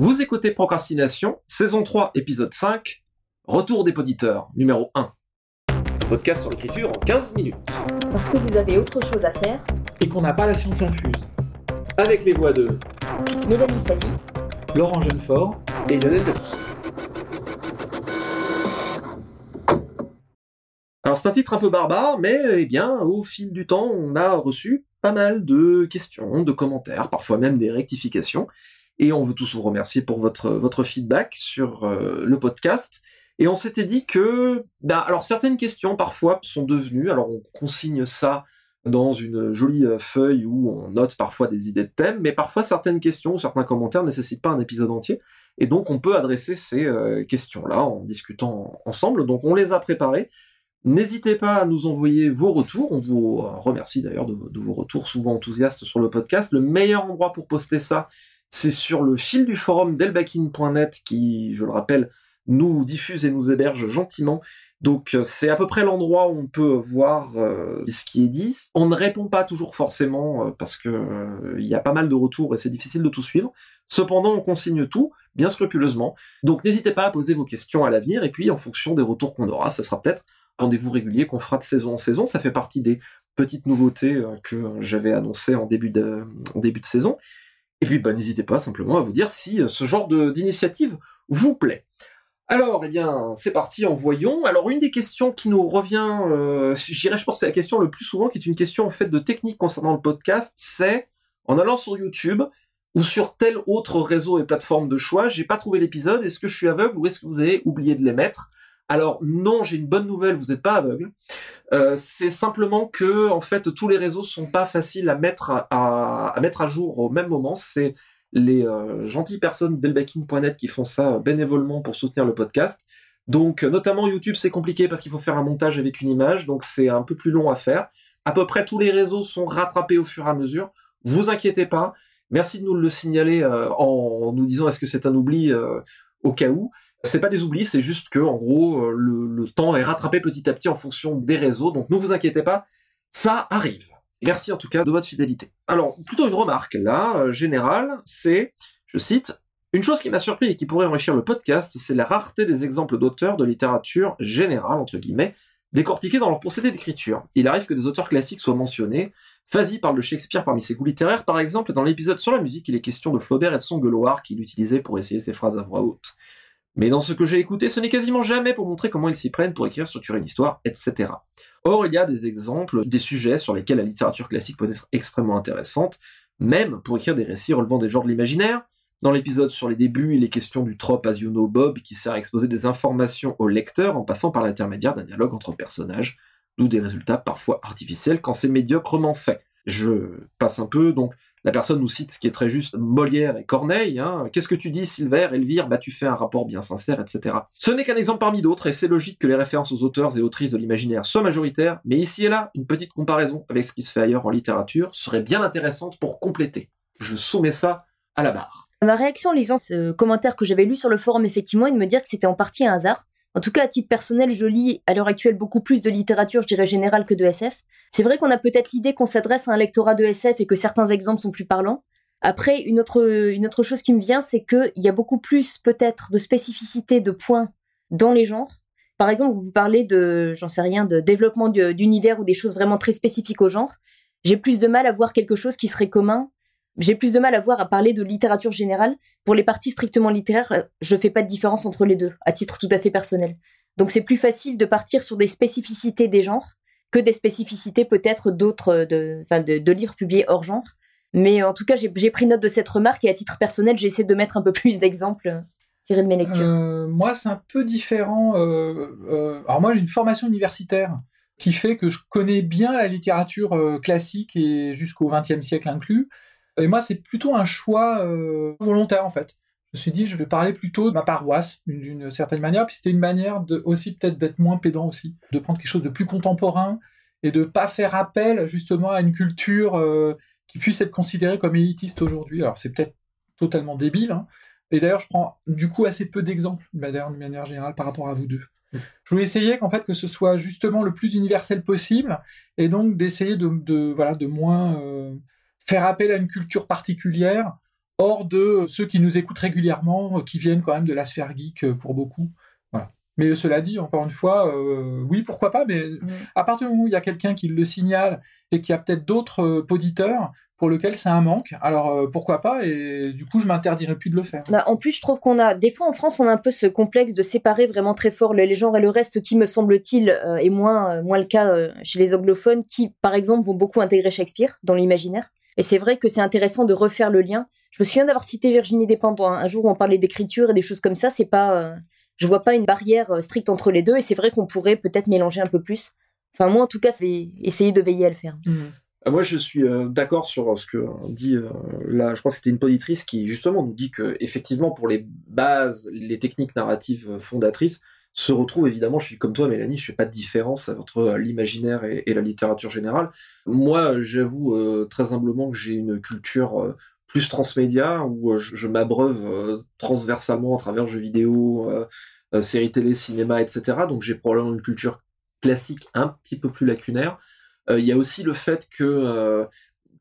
Vous écoutez Procrastination, saison 3, épisode 5, Retour des poditeurs, numéro 1. Podcast sur l'écriture en 15 minutes. Parce que vous avez autre chose à faire. Et qu'on n'a pas la science infuse. Avec les voix de Mélanie Fazi, Laurent Jeunefort et Lionel Debus. Alors c'est un titre un peu barbare, mais eh bien, au fil du temps, on a reçu pas mal de questions, de commentaires, parfois même des rectifications. Et on veut tous vous remercier pour votre, votre feedback sur euh, le podcast. Et on s'était dit que, bah, alors certaines questions parfois sont devenues, alors on consigne ça dans une jolie euh, feuille où on note parfois des idées de thèmes, mais parfois certaines questions ou certains commentaires ne nécessitent pas un épisode entier. Et donc on peut adresser ces euh, questions-là en discutant ensemble. Donc on les a préparées. N'hésitez pas à nous envoyer vos retours. On vous remercie d'ailleurs de, de, vos retours souvent enthousiastes sur le podcast. Le meilleur endroit pour poster ça, c'est sur le fil du forum delbakin.net qui, je le rappelle, nous diffuse et nous héberge gentiment. Donc euh, c'est à peu près l'endroit où on peut voir euh, ce qui est dit. On ne répond pas toujours forcément euh, parce que euh, il y a pas mal de retours et c'est difficile de tout suivre. Cependant, on consigne tout bien scrupuleusement. Donc n'hésitez pas à poser vos questions à l'avenir et puis en fonction des retours qu'on aura, ce sera peut-être rendez-vous régulier qu'on fera de saison en saison. Ça fait partie des petites nouveautés que j'avais annoncées en début de saison. Et puis, bah, n'hésitez pas simplement à vous dire si euh, ce genre d'initiative vous plaît. Alors, eh bien, c'est parti, envoyons. Alors, une des questions qui nous revient, euh, je dirais, je pense que c'est la question le plus souvent, qui est une question en fait de technique concernant le podcast, c'est en allant sur YouTube ou sur tel autre réseau et plateforme de choix, j'ai pas trouvé l'épisode, est-ce que je suis aveugle ou est-ce que vous avez oublié de les mettre alors non, j'ai une bonne nouvelle, vous n'êtes pas aveugle. Euh, c'est simplement que en fait tous les réseaux sont pas faciles à mettre à, jour au même moment. C'est les euh, gentilles personnes d'elbakin.net qui font ça bénévolement pour soutenir le podcast. Donc notamment YouTube c'est compliqué parce qu'il faut faire un montage avec une image, donc c'est un peu plus long à faire. À peu près tous les réseaux sont rattrapés au fur et à mesure. Vous inquiétez pas. Merci de nous le signaler euh, en nous disant est-ce que c'est un oubli au cas où. C'est pas des oublis, c'est juste que en gros euh, le, temps est rattrapé petit à petit en fonction des réseaux. Donc ne vous inquiétez pas, ça arrive. Merci en tout cas de votre fidélité. Alors plutôt une remarque là euh, générale, c'est, je cite, une chose qui m'a surpris et qui pourrait enrichir le podcast, c'est la rareté des exemples d'auteurs de littérature générale entre guillemets décortiqués dans leur procédé d'écriture. Il arrive que des auteurs classiques soient mentionnés. Fazi parle de Shakespeare parmi ses goûts littéraires, par exemple, dans l'épisode sur la musique, il est question de Flaubert et de son gueuloir qu'il utilisait pour essayer ses phrases à voix haute. Mais dans ce que j'ai écouté, ce n'est quasiment jamais pour montrer comment ils s'y prennent pour écrire, structurer une histoire, etc. Or, il y a des exemples, des sujets sur lesquels la littérature classique peut être extrêmement intéressante, même pour écrire des récits relevant des genres de l'imaginaire. Dans l'épisode sur les débuts, il est question du trope as Bob qui sert à exposer des informations au lecteur en passant par l'intermédiaire d'un dialogue entre personnages, d'où des résultats parfois artificiels quand c'est médiocrement fait. Je passe un peu, donc la personne nous cite ce qui est très juste Molière et Corneille. Hein. Qu'est-ce que tu dis, Silver, Elvire Bah, tu fais un rapport bien sincère, etc. Ce n'est qu'un exemple parmi d'autres, et c'est logique que les références aux auteurs et autrices de l'imaginaire soient majoritaires, mais ici et là, une petite comparaison avec ce qui se fait ailleurs en littérature serait bien intéressante pour compléter. Je soumets ça à la barre. Ma réaction en lisant ce commentaire que j'avais lu sur le forum, effectivement, est de me dire que c'était en partie un hasard. En tout cas, à titre personnel, je lis à l'heure actuelle beaucoup plus de littérature, je dirais générale, que de SF. C'est vrai qu'on a peut-être l'idée qu'on s'adresse à un lectorat de SF et que certains exemples sont plus parlants. Après, une autre, une autre chose qui me vient, c'est qu'il y a beaucoup plus peut-être de spécificité de points dans les genres. Par exemple, vous parlez de, j'en sais rien, de développement d'univers ou des choses vraiment très spécifiques au genre. J'ai plus de mal à voir quelque chose qui serait commun. J'ai plus de mal à voir à parler de littérature générale. Pour les parties strictement littéraires, je fais pas de différence entre les deux, à titre tout à fait personnel. Donc c'est plus facile de partir sur des spécificités des genres que des spécificités peut-être d'autres, de, enfin de, de livres publiés hors genre. Mais en tout cas, j'ai pris note de cette remarque et à titre personnel, j'essaie de mettre un peu plus d'exemples tirés de mes lectures. Euh, moi, c'est un peu différent. Euh, euh, alors moi, j'ai une formation universitaire qui fait que je connais bien la littérature euh, classique et jusqu'au XXe siècle inclus. Et moi, c'est plutôt un choix euh, volontaire en fait. Je me suis dit, je vais parler plutôt de ma paroisse d'une certaine manière, puis c'était une manière de, aussi peut-être d'être moins pédant aussi, de prendre quelque chose de plus contemporain et de pas faire appel justement à une culture euh, qui puisse être considérée comme élitiste aujourd'hui. Alors c'est peut-être totalement débile, hein. et d'ailleurs je prends du coup assez peu d'exemples, d'ailleurs de manière générale par rapport à vous deux. Je voulais essayer qu'en fait que ce soit justement le plus universel possible, et donc d'essayer de, de, voilà de moins euh, faire appel à une culture particulière hors de ceux qui nous écoutent régulièrement, qui viennent quand même de la sphère geek pour beaucoup. Voilà. Mais cela dit, encore une fois, oui, pourquoi pas, mais à partir du moment où il y a quelqu'un qui le signale et qu'il y a peut-être d'autres auditeurs pour lequel c'est un manque. Alors euh, pourquoi pas Et du coup, je m'interdirais plus de le faire. Bah, en plus, je trouve qu'on a des fois en France, on a un peu ce complexe de séparer vraiment très fort les genres et le reste, qui me semble-t-il euh, est moins euh, moins le cas chez les anglophones, qui par exemple vont beaucoup intégrer Shakespeare dans l'imaginaire. Et c'est vrai que c'est intéressant de refaire le lien. Je me souviens d'avoir cité Virginie Despentes un, jour où on parlait d'écriture et des choses comme ça. C'est pas, je vois pas une barrière stricte entre les deux. Et c'est vrai qu'on pourrait peut-être mélanger un peu plus. Enfin moi en tout cas, c'est essayer de veiller à le faire. Mmh. Euh, moi, je suis euh, d'accord sur ce que dit euh, là. Je crois que c'était une poditrice qui justement nous dit que effectivement, pour les bases, les techniques narratives fondatrices se retrouvent évidemment. Je suis comme toi, Mélanie. Je fais pas de différence entre l'imaginaire et, la littérature générale. Moi, j'avoue très humblement que j'ai une culture plus transmédia où je, m'abreuve transversalement à travers jeux vidéo, séries télé, cinéma, etc. Donc j'ai probablement une culture classique un petit peu plus lacunaire. Euh, il y a aussi le fait que euh,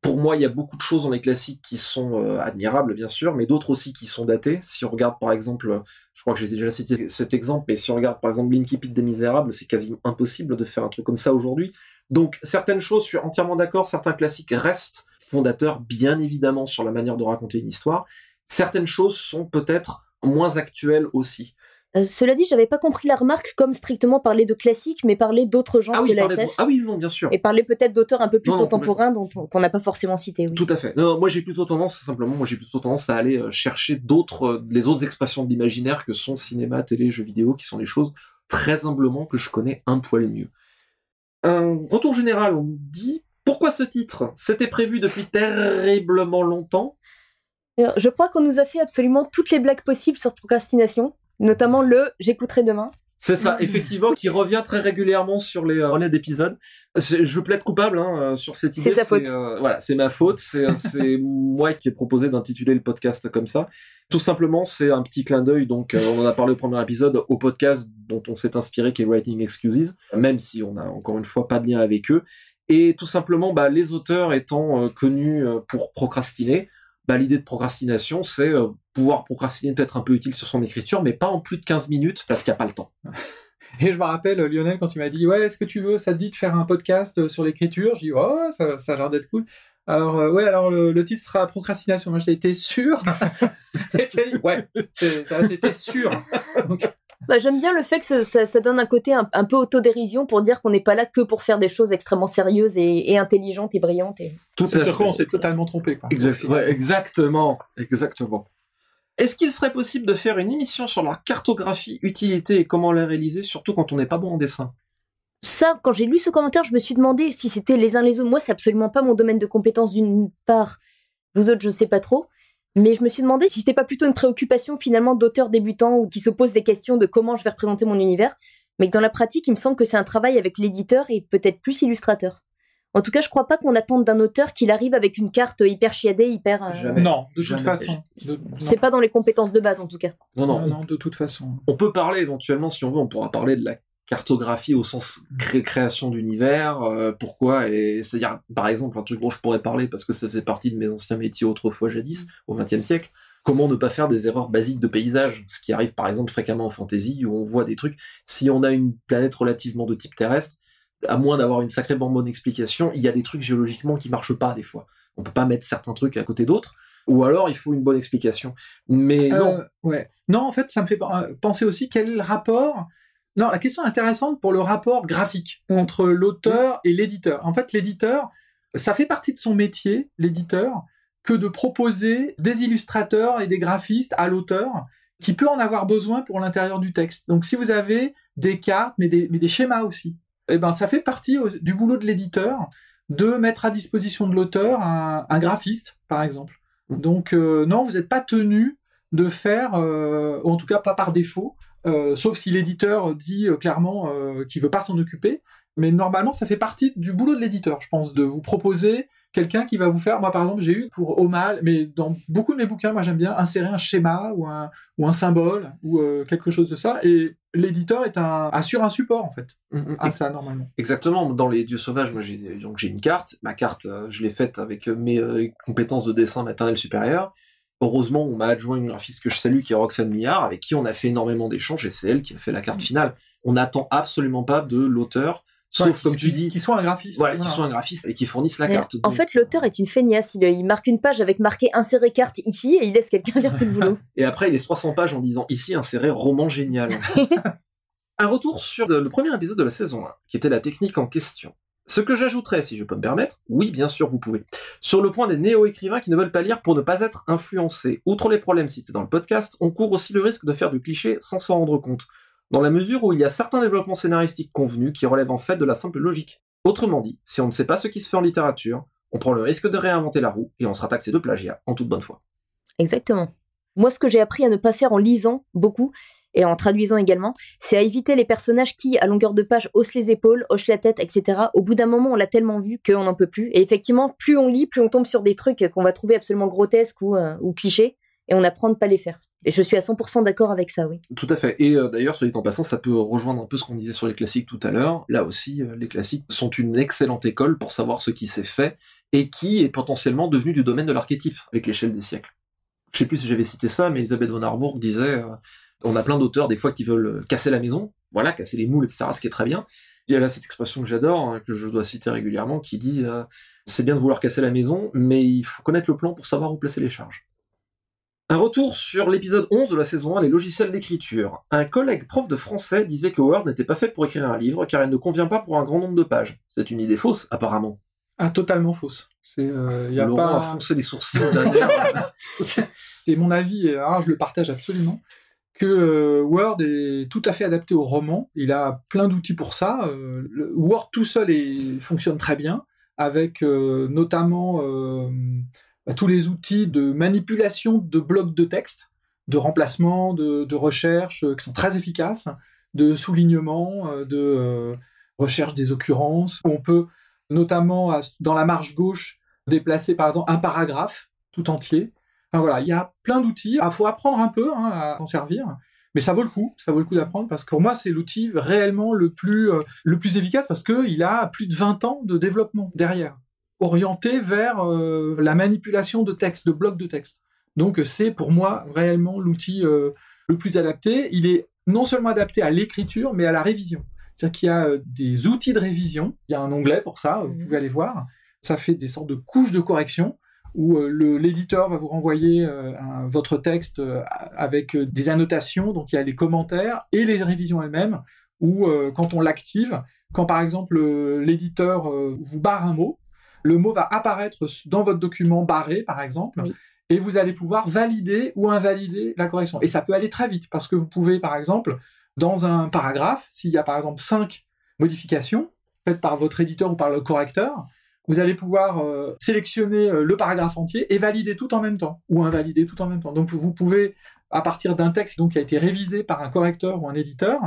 pour moi, il y a beaucoup de choses dans les classiques qui sont euh, admirables, bien sûr, mais d'autres aussi qui sont datées. Si on regarde, par exemple, je crois que j'ai déjà cité cet exemple, mais si on regarde, par exemple, Blinky Pete des Misérables, c'est quasiment impossible de faire un truc comme ça aujourd'hui. Donc, certaines choses, je suis entièrement d'accord, certains classiques restent fondateurs, bien évidemment, sur la manière de raconter une histoire. Certaines choses sont peut-être moins actuelles aussi. Euh, cela dit, j'avais pas compris la remarque comme strictement parler de classique, mais parler d'autres genres ah de la SF. Ah oui, non, bien sûr. Et parler peut-être d'auteurs un peu plus contemporains dont qu'on n'a pas forcément cité. Tout à fait. Non, moi j'ai plutôt tendance, simplement, moi j'ai plutôt tendance à aller euh, chercher d'autres, euh, les autres expressions de l'imaginaire que sont cinéma, télé, jeux vidéo, qui sont des choses très humblement que je connais un poil mieux. Un retour général, on dit pourquoi ce titre? C'était prévu depuis terriblement longtemps. Je crois qu'on nous a fait absolument toutes les blagues possibles sur procrastination notamment le j'écouterai demain. C'est ça, effectivement, qui revient très régulièrement sur les relais d'épisodes. Je plaide coupable hein, euh, sur cette idée. C'est sa faute. Euh, voilà, c'est ma faute. C'est moi qui ai proposé d'intituler le podcast comme ça. Tout simplement, c'est un petit clin d'œil. Donc, euh, on en a parlé au premier épisode au podcast dont on s'est inspiré, qui est Writing Excuses, même si on a encore une fois pas de lien avec eux. Et tout simplement, bah, les auteurs étant connus pour procrastiner, bah, l'idée de procrastination, c'est euh, pouvoir procrastiner peut-être un peu utile sur son écriture, mais pas en plus de 15 minutes parce qu'il n'y a pas le temps. Et je me rappelle, Lionel, quand tu m'as dit, ouais, est-ce que tu veux, ça te dit de faire un podcast euh, sur l'écriture? J'ai dit, oh, ça, ça a l'air d'être cool. Alors, euh, ouais, alors le, titre sera Procrastination. Moi, j'étais sûr? Et tu as dit, ouais, j'étais sûr. Donc, bah, J'aime bien le fait que ça, ça, donne un côté un, peu autodérision pour dire qu'on n'est pas là que pour faire des choses extrêmement sérieuses et, intelligentes et brillantes. Et... Tout à fait. on s'est totalement trompé. Quoi. exactement, exactement. Est-ce qu'il serait possible de faire une émission sur la cartographie, utilité et comment la réaliser, surtout quand on n'est pas bon en dessin? Ça, quand j'ai lu ce commentaire, je me suis demandé si c'était les uns les autres. Moi, c'est absolument pas mon domaine de compétence d'une part. Vous autres, je sais pas trop. Mais je me suis demandé si c'était pas plutôt une préoccupation finalement d'auteur débutant ou qui se pose des questions de comment je vais représenter mon univers, mais que dans la pratique, il me semble que c'est un travail avec l'éditeur et peut-être plus illustrateur. En tout cas, je crois pas qu'on attende d'un auteur qu'il arrive avec une carte hyper chiadée, hyper. Euh, non, de toute façon. C'est pas dans les compétences de base en tout cas. Non, non, non, de toute façon. On peut parler éventuellement, si on veut, on pourra parler de la cartographie au sens création d'univers, euh, pourquoi, et c'est-à-dire, par exemple, un truc dont je pourrais parler parce que ça faisait partie de mes anciens métiers autrefois jadis, au XXe siècle, comment ne pas faire des erreurs basiques de paysage, ce qui arrive par exemple fréquemment en fantasy, où on voit des trucs, si on a une planète relativement de type terrestre, à moins d'avoir une sacrée bonne explication, il y a des trucs géologiquement qui marchent pas des fois. On peut pas mettre certains trucs à côté d'autres, ou alors il faut une bonne explication. Mais non. Euh, ouais. Non, en fait, ça me fait penser aussi quel est le rapport non, la question est intéressante pour le rapport graphique entre l'auteur et l'éditeur. En fait, l'éditeur, ça fait partie de son métier, l'éditeur, que de proposer des illustrateurs et des graphistes à l'auteur qui peut en avoir besoin pour l'intérieur du texte. Donc si vous avez des cartes, mais des, schémas aussi, eh ben, ça fait partie du boulot de l'éditeur de mettre à disposition de l'auteur un, graphiste, par exemple. Donc euh, non, vous n'êtes pas tenu de faire, euh, en tout cas pas par défaut, euh, sauf si l'éditeur dit euh, clairement euh, qu'il veut pas s'en occuper. Mais normalement, ça fait partie du boulot de l'éditeur, je pense, de vous proposer quelqu'un qui va vous faire. Moi, par exemple, j'ai eu pour Omal, mais dans beaucoup de mes bouquins, moi, j'aime bien insérer un schéma ou un, ou un symbole ou quelque chose de ça. Et l'éditeur est un, assure un support, en fait, mm, mm. à ça, normalement. Exactement. Dans Les Dieux Sauvages, moi, j'ai, une carte. Ma carte, je l'ai faite avec mes compétences de dessin maternel supérieur. Heureusement, on m'a adjoint une graphiste que je salue, qui est Roxane Millard, avec qui on a fait énormément d'échanges, et c'est elle qui a fait la carte finale. On n'attend absolument pas de l'auteur, sauf, Ouais, comme tu dis, qui sont un graphiste. voilà, qui soit un graphiste et qui fournissent la Mais carte. En Donc, fait, l'auteur est une feignasse. Il, il marque une page avec marqué insérer carte ici et il laisse quelqu'un faire tout le boulot. Et après, il laisse 300 pages en disant ici insérer roman génial. un retour sur le premier épisode de la saison 1, qui était la technique en question. Ce que j'ajouterais, si je peux me permettre, oui, bien sûr, vous pouvez. Sur le point des néo-écrivains qui ne veulent pas lire pour ne pas être influencés. Outre les problèmes cités dans le podcast, on court aussi le risque de faire du cliché sans s'en rendre compte. Dans la mesure où il y a certains développements scénaristiques convenus qui relèvent en fait de la simple logique. Autrement dit, si on ne sait pas ce qui se fait en littérature, on prend le risque de réinventer la roue et on sera taxé de plagiat en toute bonne foi. Exactement. Moi, ce que j'ai appris à ne pas faire en lisant beaucoup et en traduisant également, c'est à éviter les personnages qui, à longueur de page, haussent les épaules, hochent la tête, etc. Au bout d'un moment, on l'a tellement vu qu'on n'en peut plus. Et effectivement, plus on lit, plus on tombe sur des trucs qu'on va trouver absolument grotesques ou, euh, clichés, et on apprend ne pas les faire. Et je suis à 100% d'accord avec ça, oui. Tout à fait. Et euh, d'ailleurs, soit dit en passant, ça peut rejoindre un peu ce qu'on disait sur les classiques tout à l'heure. Là aussi, euh, les classiques sont une excellente école pour savoir ce qui s'est fait et qui est potentiellement devenu du domaine de l'archétype avec l'échelle des siècles. Je sais plus si j'avais cité ça, mais Elisabeth von Harburg disait on a plein d'auteurs des fois qui veulent euh, casser la maison, voilà, casser les moules, etc., ce qui est très bien. Il y a là cette expression que j'adore, hein, que je dois citer régulièrement, qui dit euh, c'est bien de vouloir casser la maison, mais il faut connaître le plan pour savoir où placer les charges. Un retour sur l'épisode 11 de la saison 1, les logiciels d'écriture. Un collègue prof de français disait que Word n'était pas fait pour écrire un livre car il ne convient pas pour un grand nombre de pages. C'est une idée fausse, apparemment. Ah, totalement fausse. C'est, euh, y a Laurent pas... a foncé les sourcils c'est mon avis, et je le partage absolument, que euh, Word est tout à fait adapté au roman. Il a plein d'outils pour ça. Euh, Word tout seul fonctionne très bien, avec euh, notamment bah, tous les outils de manipulation de blocs de texte, de remplacement, de, de recherche, qui sont très efficaces, de soulignement, de recherche des occurrences. On peut notamment dans la marge gauche déplacer par exemple un paragraphe tout entier. Enfin voilà, il y a plein d'outils. Il faut apprendre un peu hein, à s'en servir, mais ça vaut le coup. Ça vaut le coup d'apprendre parce que pour moi c'est l'outil réellement le plus euh, le plus efficace parce que il a plus de 20 ans de développement derrière, orienté vers euh, la manipulation de texte, de blocs de texte. Donc c'est pour moi réellement l'outil euh, le plus adapté. Il est non seulement adapté à l'écriture, mais à la révision. C'est-à-dire qu'il y a des outils de révision. Il y a un onglet pour ça, vous Mhm. pouvez aller voir. Ça fait des sortes de couches de correction où euh, l'éditeur va vous renvoyer euh, un- votre texte euh, avec des annotations, donc il y a les commentaires et les révisions elles-mêmes, où euh, quand on l'active, quand par exemple l'éditeur vous barre un mot, le mot va apparaître dans votre document barré, par exemple, Oui. et vous allez pouvoir valider ou invalider la correction. Et ça peut aller très vite, parce que vous pouvez, par exemple, dans un paragraphe, s'il y a par exemple cinq modifications faites par votre éditeur ou par le correcteur, vous allez pouvoir euh, sélectionner euh, le paragraphe entier et valider tout en même temps, ou invalider tout en même temps. Donc vous pouvez, à partir d'un texte donc, qui a été révisé par un correcteur ou un éditeur,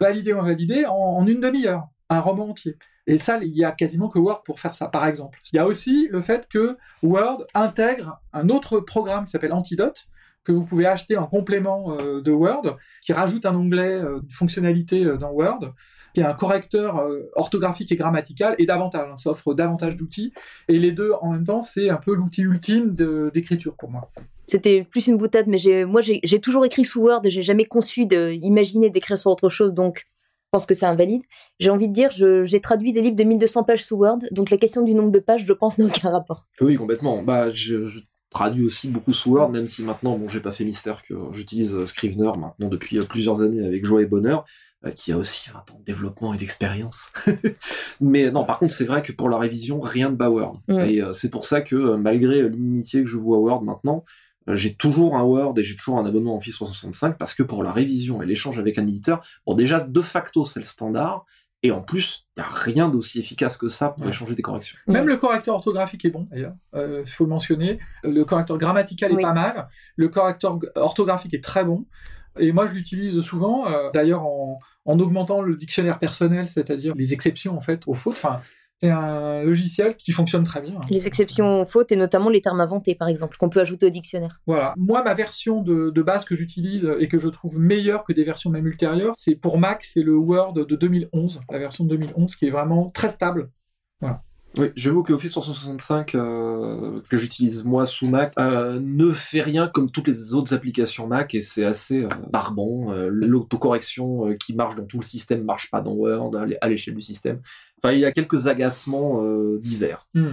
valider ou invalider en, en une demi-heure, un roman entier. Et ça, il y a quasiment que Word pour faire ça, par exemple. Il y a aussi le fait que Word intègre un autre programme qui s'appelle Antidote, que vous pouvez acheter en complément euh, de Word, qui rajoute un onglet, une fonctionnalité dans Word, qui est un correcteur euh, orthographique et grammatical, et davantage, hein, ça offre davantage d'outils. Et les deux, en même temps, c'est un peu l'outil ultime d'écriture pour moi. C'était plus une boutade, mais j'ai, moi, j'ai, toujours écrit sous Word et j'ai jamais conçu de, imaginer d'écrire sur autre chose, donc je pense que c'est invalide. J'ai envie de dire, j'ai traduit des livres de 1200 pages sous Word, donc la question du nombre de pages, je pense, n'a aucun rapport. Oui, complètement. Bah, je, je traduis aussi beaucoup sous Word, même si maintenant, bon, j'ai pas fait mystère que j'utilise euh, Scrivener maintenant depuis euh, plusieurs années avec joie et bonheur, qui a aussi un temps de développement et d'expérience. Mais non, par contre, c'est vrai que pour la révision, rien ne bat Word. Mm. Et euh, c'est pour ça que, euh, malgré euh, l'inimitié que je vois à Word maintenant, euh, j'ai toujours un Word et j'ai toujours un abonnement Office 365 parce que pour la révision et l'échange avec un éditeur, bon, déjà, de facto, c'est le standard. Et en plus, il n'y a rien d'aussi efficace que ça pour Ouais. échanger des corrections. Même le correcteur orthographique est bon, d'ailleurs. Il faut le mentionner. Le correcteur grammatical est pas mal. Le correcteur orthographique est très bon. Et moi, je l'utilise souvent, euh, d'ailleurs, en, en augmentant le dictionnaire personnel, c'est-à-dire les exceptions, en fait, aux fautes. Enfin, c'est un logiciel qui fonctionne très bien. Les exceptions fautes et notamment les termes inventés, par exemple, qu'on peut ajouter au dictionnaire. Voilà. Moi, ma version de, de base que j'utilise et que je trouve meilleure que des versions même ultérieures, c'est pour Mac, c'est le Word de 2011, la version de 2011 qui est vraiment très stable. Oui, j'avoue que Office 365 euh, que j'utilise moi sous Mac euh, ne fait rien comme toutes les autres applications Mac et c'est assez euh, barbant. Euh, L'autocorrection qui marche dans tout le système marche pas dans Word à l'é- à l'échelle du système. Enfin, il y a quelques agacements divers. Hmm.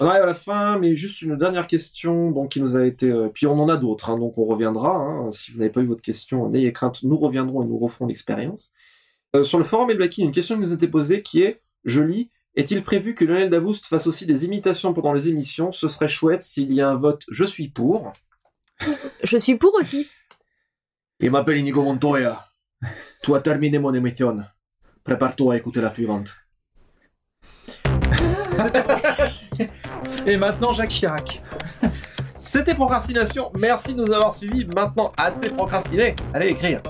On arrive à la fin, mais juste une dernière question donc, qui nous a été... puis on en a d'autres, hein, donc on reviendra. hein. Si vous n'avez pas eu votre question, n'ayez crainte, nous reviendrons et nous referons l'expérience. Sur le forum Elbaki, une question qui nous a été posée qui est, je lis, est-il prévu que Lionel Davoust fasse aussi des imitations pendant les émissions? Ce serait chouette s'il y a un vote « Je suis pour Je suis pour aussi. ». Il m'appelle Inigo Montoya. Tu as terminé mon émission. Prépare-toi à écouter la suivante. Et maintenant, Jacques Chirac. C'était Procrastination. Merci de nous avoir suivis. Maintenant, assez procrastiné. Allez écrire.